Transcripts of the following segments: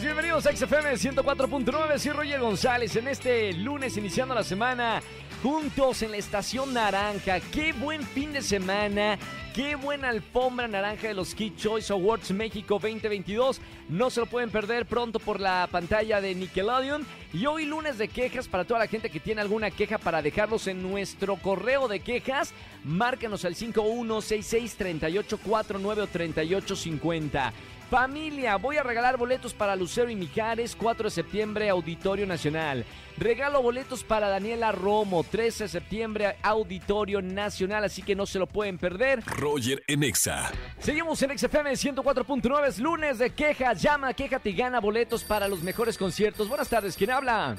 bienvenidos a XFM 104.9. Soy Roger González en este lunes iniciando la semana juntos en la Estación Naranja. Qué buen fin de semana. Qué buena alfombra naranja de los Kid Choice Awards México 2022. No se lo pueden perder pronto por la pantalla de Nickelodeon. Y hoy lunes de quejas para toda la gente que tiene alguna queja para dejarlos en nuestro correo de quejas. Márcanos al 5166 3849 o 3850. Familia, voy a regalar boletos para Lucero y Mijares, 4 de septiembre, Auditorio Nacional. Regalo boletos para Daniela Romo, 13 de septiembre, Auditorio Nacional, así que no se lo pueden perder. Roger en Exa. Seguimos en XFM 104.9, es lunes de quejas. Llama, quéjate y gana boletos para los mejores conciertos. Buenas tardes, ¿quién habla?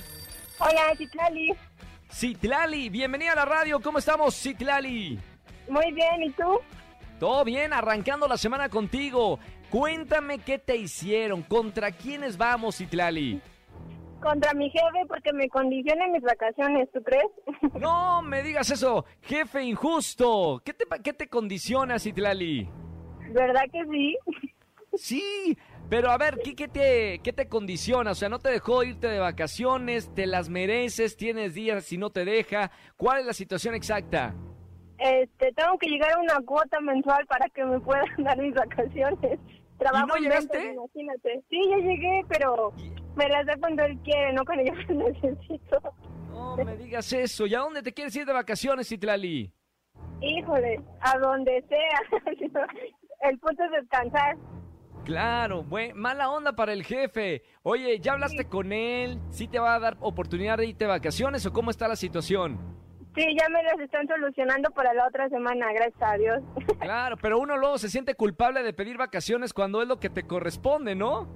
Hola, Citlali. Citlali, bienvenida a la radio. ¿Cómo estamos, Citlali? Muy bien, ¿y tú? Todo bien, arrancando la semana contigo. Cuéntame qué te hicieron, contra quiénes vamos, Citlali. Contra mi jefe porque me condiciona mis vacaciones, ¿tú crees? No me digas eso, jefe injusto. ¿Qué te, qué te condiciona, Citlali? ¿Verdad que sí? Sí, pero a ver, ¿qué, qué, te, ¿qué te condiciona? O sea, ¿no te dejó irte de vacaciones? ¿Te las mereces? ¿Tienes días si no te deja? ¿Cuál es la situación exacta? Este, tengo que llegar a una cuota mensual para que me puedan dar mis vacaciones. Trabajo ¿Y no en llegaste? ventas, imagínate. Sí, ya llegué, pero me las da cuando él quiere, no cuando yo las necesito. No me digas eso. ¿Y a dónde te quieres ir de vacaciones, Citlali? Híjole, a donde sea. el punto es descansar. Claro, buen, mala onda para el jefe. Oye, ¿ya hablaste con él? ¿Sí te va a dar oportunidad de irte de vacaciones o cómo está la situación? Sí, ya me las están solucionando para la otra semana, gracias a Dios. Claro, pero uno luego se siente culpable de pedir vacaciones cuando es lo que te corresponde, ¿no?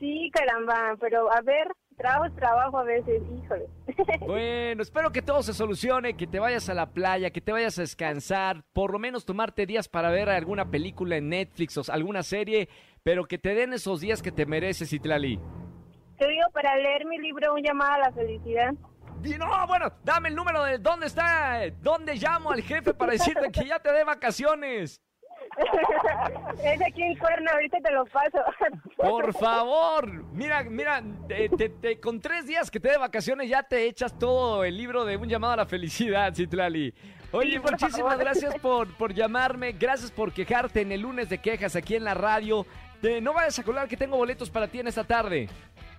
Sí, caramba, pero a ver, trabajo es trabajo a veces, híjole. Bueno, espero que todo se solucione, que te vayas a la playa, que te vayas a descansar, por lo menos tomarte días para ver alguna película en Netflix o alguna serie, pero que te den esos días que te mereces, Itlali. Te digo, para leer mi libro, Un llamado a la felicidad. No, bueno, dame el número de dónde está, dónde llamo al jefe para decirte que ya te dé vacaciones. es aquí en Cuerno, ahorita te lo paso. Por favor, mira, mira, te- te- te- con tres días que te dé vacaciones ya te echas todo el libro de Un llamado a la felicidad, Citlali. Oye, Sí, por muchísimas favor. gracias por, por llamarme, gracias por quejarte en el lunes de quejas aquí en la radio. Te- no vayas a colar que tengo boletos para ti en esta tarde.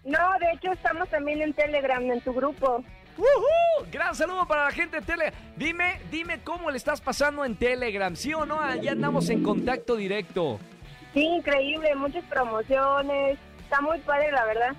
No, de hecho estamos también en Telegram, en tu grupo. ¡Woohoo! Gran saludo para la gente de Telegram. Dime, dime cómo le estás pasando en Telegram, ¿sí o no? Allá andamos en contacto directo. Sí, increíble, muchas promociones. Está muy padre, la verdad.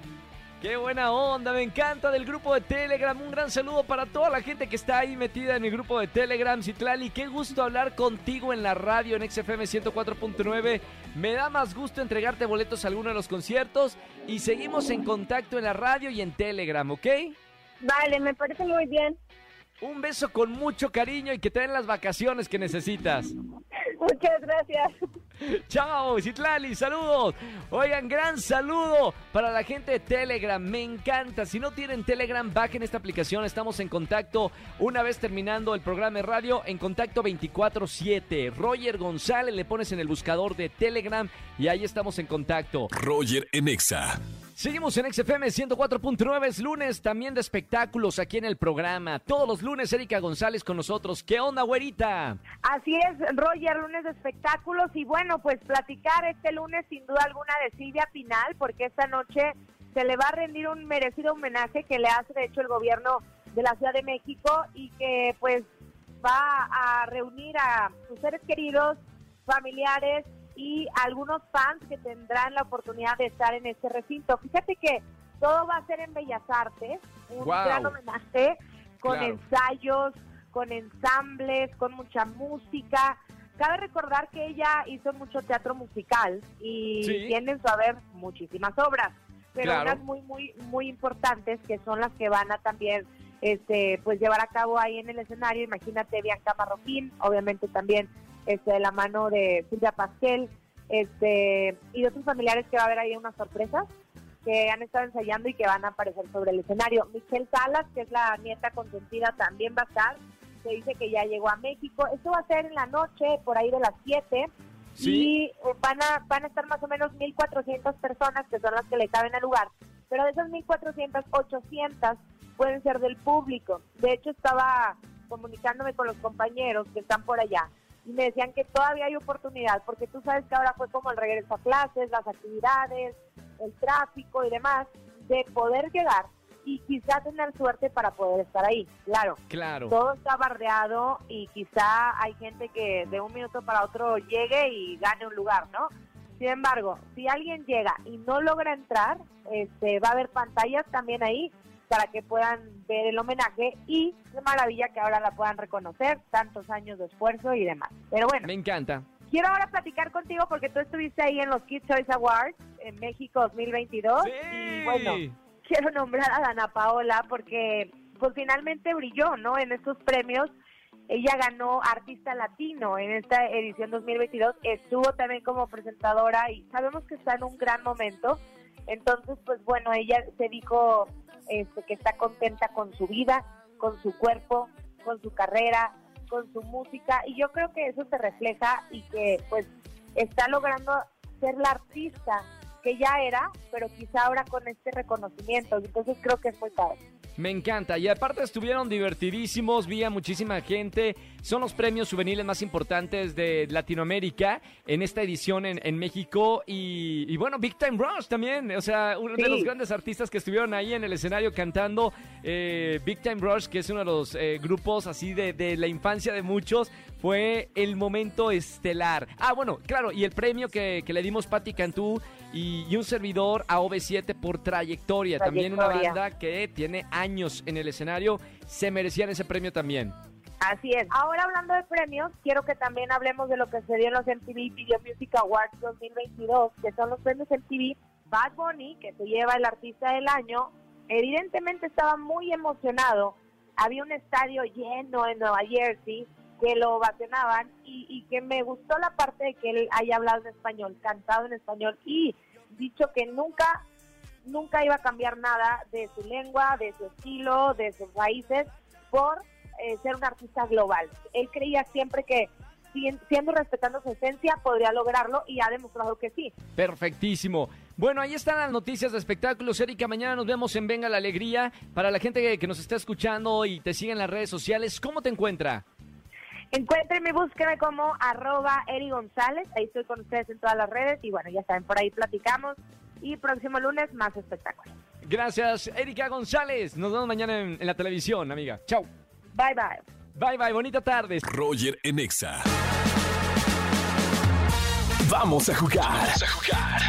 Qué buena onda, me encanta del grupo de Telegram. Un gran saludo para toda la gente que está ahí metida en el grupo de Telegram. Citlali, qué gusto hablar contigo en la radio en XFM 104.9. Me da más gusto entregarte boletos a alguno de los conciertos y seguimos en contacto en la radio y en Telegram, ¿ok? Vale, me parece muy bien. Un beso con mucho cariño y que te den las vacaciones que necesitas. Muchas gracias. Chao, Citlali, saludos. Oigan, gran saludo para la gente de Telegram. Me encanta. Si no tienen Telegram, bajen esta aplicación. Estamos en contacto una vez terminando el programa de radio, en contacto 24-7. Roger González le pones en el buscador de Telegram y ahí estamos en contacto. Roger en Exa. Seguimos en XFM 104.9, es lunes también de espectáculos aquí en el programa. Todos los lunes, Erika González con nosotros. ¿Qué onda, güerita? Así es, Roger, lunes de espectáculos y bueno, pues platicar este lunes sin duda alguna de Silvia Pinal, porque esta noche se le va a rendir un merecido homenaje que le hace de hecho el gobierno de la Ciudad de México y que pues va a reunir a sus seres queridos, familiares y algunos fans que tendrán la oportunidad de estar en este recinto. Fíjate que todo va a ser en Bellas Artes, un gran homenaje con Claro. ensayos, con ensambles, con mucha música. Cabe recordar que ella hizo mucho teatro musical y Sí. tiene en su haber muchísimas obras, pero Claro. unas muy muy muy importantes que son las que van a también este pues llevar a cabo ahí en el escenario. Imagínate Bianca Marroquín, obviamente también este de la mano de Silvia Pasquel, este y de otros familiares que va a haber ahí unas sorpresas. que han estado ensayando y que van a aparecer sobre el escenario. Michelle Salas, que es la nieta consentida, también va a estar. Se dice que ya llegó a México. Esto va a ser en la noche, por ahí de las 7. Y eh, van a, van a estar más o menos 1.400 personas, que son las que le caben al lugar. Pero de esas 1.400, 800 pueden ser del público. De hecho, estaba comunicándome con los compañeros que están por allá y me decían que todavía hay oportunidad, porque tú sabes que ahora fue como el regreso a clases, las actividades, el tráfico y demás, de poder llegar y quizá tener suerte para poder estar ahí. Claro, Claro. todo está bardeado y quizá hay gente que de un minuto para otro llegue y gane un lugar, ¿no? Sin embargo, si alguien llega y no logra entrar, este, va a haber pantallas también ahí para que puedan ver el homenaje y qué maravilla que ahora la puedan reconocer, tantos años de esfuerzo y demás. Pero bueno, Me encanta. quiero ahora platicar contigo porque tú estuviste ahí en los Kids Choice Awards en México 2022 Sí. y bueno, quiero nombrar a Dana Paola porque pues finalmente brilló, ¿no? En estos premios. Ella ganó Artista Latino en esta edición 2022. Estuvo también como presentadora y sabemos que está en un gran momento. Entonces, pues bueno, ella se dijo este, que está contenta con su vida, con su cuerpo, con su carrera, con su música. Y yo creo que eso se refleja y que pues está logrando ser la artista que ya era, pero quizá ahora con este reconocimiento. Entonces creo que es muy padre. Me encanta. Y aparte estuvieron divertidísimos, vi a muchísima gente. Son los premios juveniles más importantes de Latinoamérica en esta edición en, en México. Y, y bueno, Big Time Rush también. O sea, uno de los grandes artistas que estuvieron ahí en el escenario cantando. eh, Big Time Rush, que es uno de los eh, grupos así de, de la infancia de muchos, fue el momento estelar. Ah, bueno, claro, y el premio que, que le dimos Patti Cantú y, y un servidor a OV7 por trayectoria. También una Trayectoria. banda que tiene años en el escenario, se merecían ese premio también. Así es. Ahora hablando de premios, quiero que también hablemos de lo que se dio en los MTV Video Music Awards 2022, que son los premios MTV. Bad Bunny, que se lleva el artista del año, evidentemente estaba muy emocionado. Había un estadio lleno en Nueva Jersey que lo ovacionaban y, y que me gustó la parte de que él haya hablado en español, cantado en español y dicho que nunca nunca iba a cambiar nada de su lengua, de su estilo, de sus raíces, por eh, ser un artista global. Él creía siempre que, si- siendo respetando su esencia, podría lograrlo y ha demostrado que sí. Perfectísimo. Bueno, ahí están las noticias de espectáculos. Erika, mañana nos vemos en Venga la Alegría. Para la gente que, que nos está escuchando y te sigue en las redes sociales, ¿cómo te encuentra? Encuéntrenme, búsquenme como arroba Eri González, ahí estoy con ustedes en todas las redes y bueno, ya saben, por ahí platicamos y próximo lunes más espectáculos. Gracias, Erika González. Nos vemos mañana en, en la televisión, amiga. Chao. Bye bye. Bye, bye. Bonita tarde. Roger en Exa. Vamos a jugar. Vamos a jugar.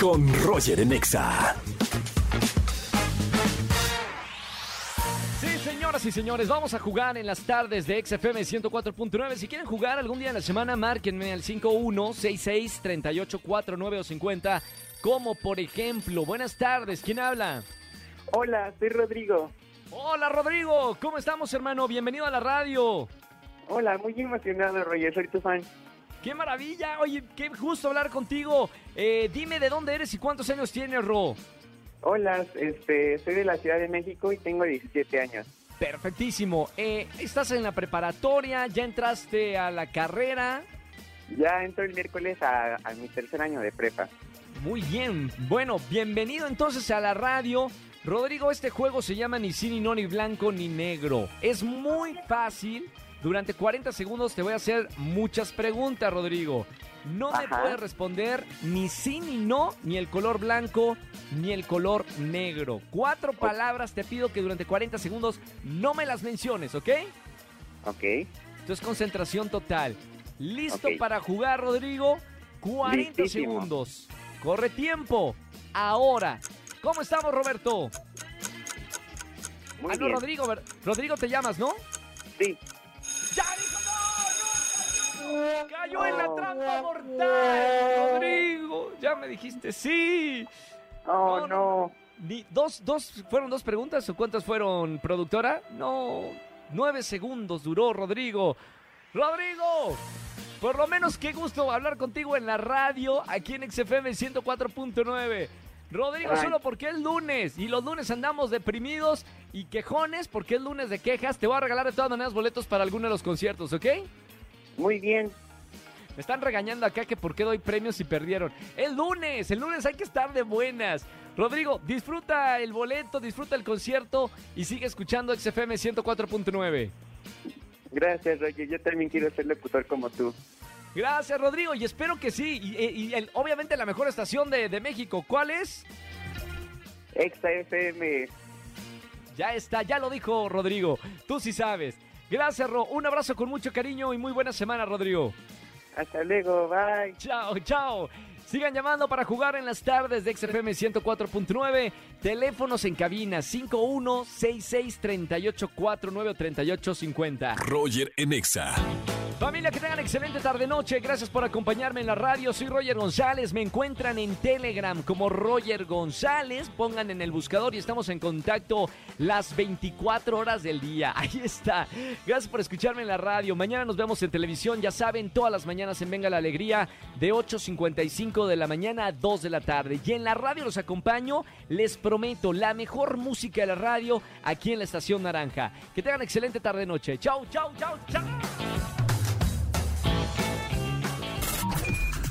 Con Roger en Exa. Sí, señoras y señores, vamos a jugar en las tardes de XFM 104.9. Si quieren jugar algún día en la semana, márquenme al 5166-3849 o 50. Como por ejemplo, buenas tardes, ¿quién habla? Hola, soy Rodrigo. Hola Rodrigo, ¿cómo estamos hermano? Bienvenido a la radio. Hola, muy emocionado, Roger, soy tu fan. ¡Qué maravilla! Oye, qué gusto hablar contigo. Eh, dime de dónde eres y cuántos años tienes, Ro. Hola, este, soy de la Ciudad de México y tengo 17 años. Perfectísimo. Eh, ¿Estás en la preparatoria? ¿Ya entraste a la carrera? Ya entro el miércoles a, a mi tercer año de prepa. Muy bien. Bueno, bienvenido entonces a la radio. Rodrigo, este juego se llama Ni sí, ni no, ni blanco, ni negro. Es muy fácil. Durante 40 segundos te voy a hacer muchas preguntas, Rodrigo. No me puedes responder ni sí, ni no, ni el color blanco, ni el color negro. Cuatro palabras te pido que durante 40 segundos no me las menciones, ¿ok? Ok, Entonces, concentración total. ¿Listo para jugar, Rodrigo? 40 Listísimo. segundos. Corre tiempo. Ahora. ¿Cómo estamos, Roberto? muy ah, no, bien. Rodrigo. Rodrigo te llamas, ¿no? Sí, ¡Ya dijo no! ¡No! ¡Cayó en la trampa mortal! ¡Rodrigo! Ya me dijiste sí. oh No, no. no, Ni- dos, dos, ¿Fueron dos preguntas o cuántas fueron, productora? No, nueve segundos duró, Rodrigo. ¡Rodrigo! Por lo menos qué gusto hablar contigo en la radio, aquí en XFM 104.9. Rodrigo, Ay. solo porque es lunes y los lunes andamos deprimidos y quejones porque es lunes de quejas, te voy a regalar de todas maneras boletos para alguno de los conciertos, ¿ok? Muy bien. Me están regañando acá que por qué doy premios y perdieron. El lunes, el lunes hay que estar de buenas. Rodrigo, disfruta el boleto, disfruta el concierto y sigue escuchando XFM 104.9. Gracias, Roger. Yo también quiero ser locutor como tú. Gracias, Rodrigo, y espero que sí. Y, y el- obviamente la mejor estación de, de México, ¿cuál es? Exa FM. Ya está, ya lo dijo Rodrigo. Tú sí sabes. Gracias, Ro. Un abrazo con mucho cariño y muy buena semana, Rodrigo. Hasta luego. Bye. Chao, chao. Sigan llamando para jugar en las tardes de XFM 104.9. Teléfonos en cabina 51663849 o 3850. Roger en Exa. Familia, que tengan excelente tarde-noche. Gracias por acompañarme en la radio. Soy Roger González. Me encuentran en Telegram como Roger González. Pongan en el buscador y estamos en contacto las 24 horas del día. Ahí está. Gracias por escucharme en la radio. Mañana nos vemos en televisión. Ya saben, todas las mañanas en Venga la Alegría de 8.55 de la mañana a 2 de la tarde. Y en la radio los acompaño. Les prometo la mejor música de la radio aquí en la Estación Naranja. Que tengan excelente tarde-noche. Chau, chau, chau, chau.